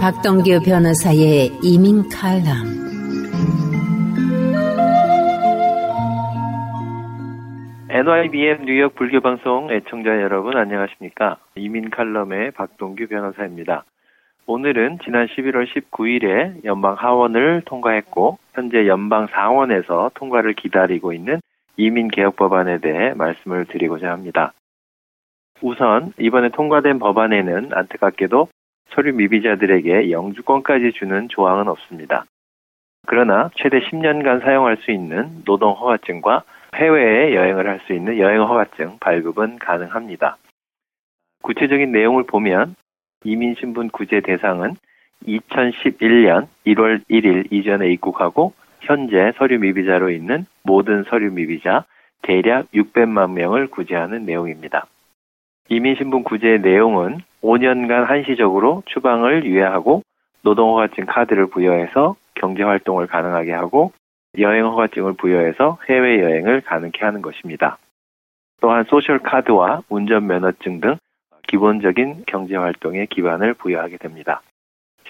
박동규 변호사의 이민 칼럼 NYBM 뉴욕 불교방송 애청자 여러분 안녕하십니까? 이민 칼럼의 박동규 변호사입니다. 오늘은 지난 11월 19일에 연방 하원을 통과했고 현재 연방 상원에서 통과를 기다리고 있는 이민 개혁 법안에 대해 말씀을 드리고자 합니다. 우선 이번에 통과된 법안에는 안타깝게도 서류 미비자들에게 영주권까지 주는 조항은 없습니다. 그러나 최대 10년간 사용할 수 있는 노동 허가증과 해외에 여행을 할 수 있는 여행 허가증 발급은 가능합니다. 구체적인 내용을 보면 이민신분 구제 대상은 2011년 1월 1일 이전에 입국하고 현재 서류 미비자로 있는 모든 서류 미비자 대략 600만 명을 구제하는 내용입니다. 이민신분 구제의 내용은 5년간 한시적으로 추방을 유예하고 노동허가증 카드를 부여해서 경제활동을 가능하게 하고 여행허가증을 부여해서 해외여행을 가능케 하는 것입니다. 또한 소셜카드와 운전면허증 등 기본적인 경제 활동에 기반을 부여하게 됩니다.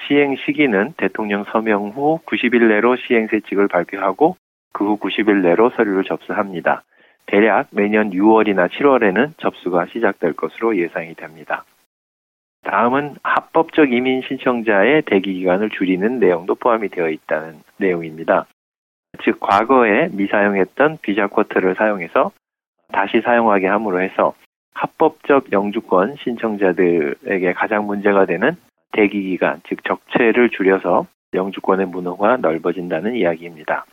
시행 시기는 대통령 서명 후 90일 내로 시행 세칙을 발표하고 그 후 90일 내로 서류를 접수합니다. 대략 매년 6월이나 7월에는 접수가 시작될 것으로 예상이 됩니다. 다음은 합법적 이민 신청자의 대기 기간을 줄이는 내용도 포함이 되어 있다는 내용입니다. 즉 과거에 미사용했던 비자 쿼터를 사용해서 다시 사용하게 함으로 해서 합법적 영주권 신청자들에게 가장 문제가 되는 대기 기간, 즉 적체를 줄여서 영주권의 문호가 넓어진다는 이야기입니다.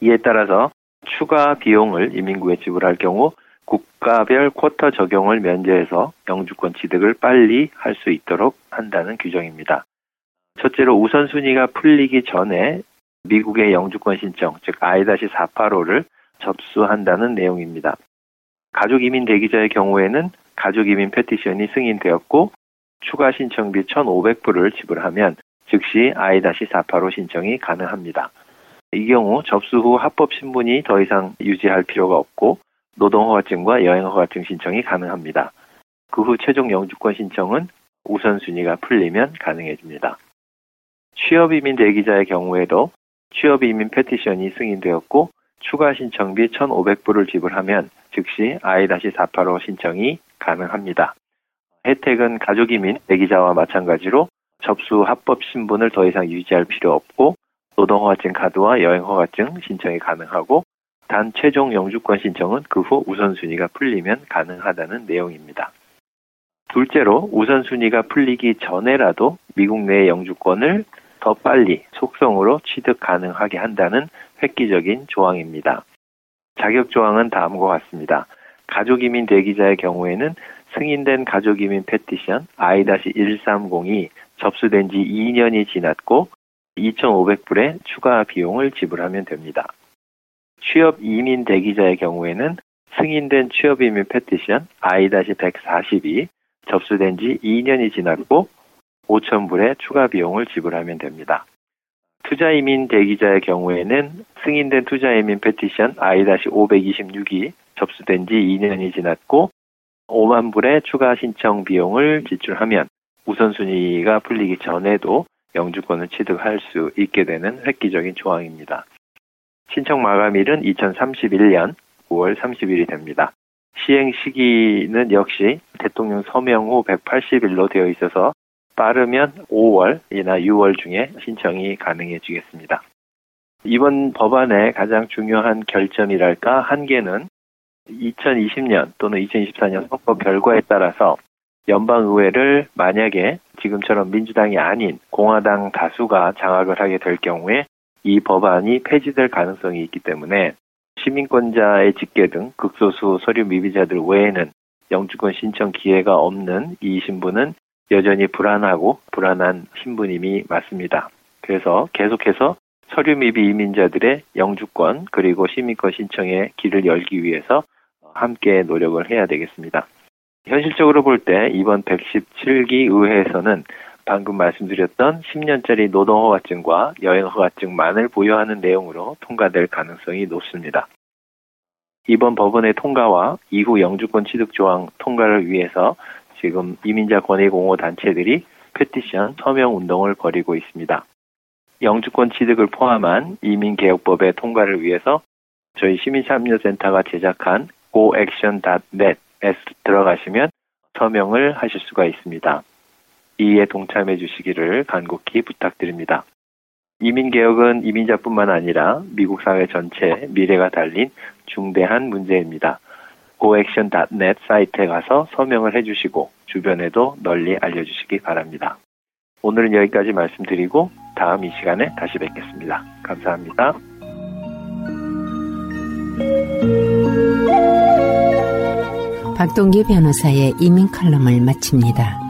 이에 따라서 추가 비용을 이민국에 지불할 경우 국가별 쿼터 적용을 면제해서 영주권 취득을 빨리 할 수 있도록 한다는 규정입니다. 첫째로 우선순위가 풀리기 전에 미국의 영주권 신청, 즉 I-485를 접수한다는 내용입니다. 가족 이민 대기자의 경우에는 가족 이민 페티션이 승인되었고 추가 신청비 1,500불을 지불하면 즉시 I-485 신청이 가능합니다. 이 경우 접수 후 합법 신분이 더 이상 유지할 필요가 없고 노동허가증과 여행허가증 신청이 가능합니다. 그 후 최종 영주권 신청은 우선순위가 풀리면 가능해집니다. 취업이민 대기자의 경우에도 취업이민 페티션이 승인되었고 추가 신청비 1,500불을 지불하면 즉시 I-485 신청이 가능합니다. 혜택은 가족이민 대기자와 마찬가지로 접수 합법 신분을 더 이상 유지할 필요 없고 노동허가증 카드와 여행허가증 신청이 가능하고 단 최종 영주권 신청은 그 후 우선순위가 풀리면 가능하다는 내용입니다. 둘째로 우선순위가 풀리기 전에라도 미국 내 영주권을 더 빨리 속성으로 취득 가능하게 한다는 획기적인 조항입니다. 자격 조항은 다음과 같습니다. 가족이민 대기자의 경우에는 승인된 가족이민 petition I-130이 접수된 지 2년이 지났고 2,500불의 추가 비용을 지불하면 됩니다. 취업 이민 대기자의 경우에는 승인된 취업 이민 petition I-140이 접수된 지 2년이 지났고 5,000불의 추가 비용을 지불하면 됩니다. 투자 이민 대기자의 경우에는 승인된 투자 이민 petition I-526이 접수된 지 2년이 지났고 5만 불의 추가 신청 비용을 지출하면 우선순위가 풀리기 전에도 영주권을 취득할 수 있게 되는 획기적인 조항입니다. 신청 마감일은 2031년 9월 30일이 됩니다. 시행 시기는 역시 대통령 서명 후 180일로 되어 있어서 빠르면 5월이나 6월 중에 신청이 가능해지겠습니다. 이번 법안의 가장 중요한 결점이랄까 한계는 2020년 또는 2024년 선거 결과에 따라서 연방의회를 만약에 지금처럼 민주당이 아닌 공화당 다수가 장악을 하게 될 경우에 이 법안이 폐지될 가능성이 있기 때문에 시민권자의 직계 등 극소수 서류 미비자들 외에는 영주권 신청 기회가 없는 이 신분은 여전히 불안하고 불안한 신분임이 맞습니다. 그래서 계속해서 서류 미비 이민자들의 영주권 그리고 시민권 신청의 길을 열기 위해서 함께 노력을 해야 되겠습니다. 현실적으로 볼 때 이번 117기 의회에서는 방금 말씀드렸던 10년짜리 노동허가증과 여행허가증만을 보유하는 내용으로 통과될 가능성이 높습니다. 이번 법원의 통과와 이후 영주권 취득 조항 통과를 위해서 지금 이민자 권익 옹호 단체들이 페티션 서명 운동을 벌이고 있습니다. 영주권 취득을 포함한 이민개혁법의 통과를 위해서 저희 시민참여센터가 제작한 goaction.net에 들어가시면 서명을 하실 수가 있습니다. 이에 동참해 주시기를 간곡히 부탁드립니다. 이민개혁은 이민자뿐만 아니라 미국 사회 전체 미래가 달린 중대한 문제입니다. goaction.net 사이트에 가서 서명을 해주시고 주변에도 널리 알려주시기 바랍니다. 오늘은 여기까지 말씀드리고 다음 이 시간에 다시 뵙겠습니다. 감사합니다. 박동기 변호사의 이민 칼럼을 마칩니다.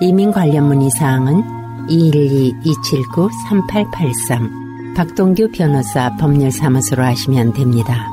이민 관련 문의사항은 212-279-3883 박동규 변호사 법률사무소로 하시면 됩니다.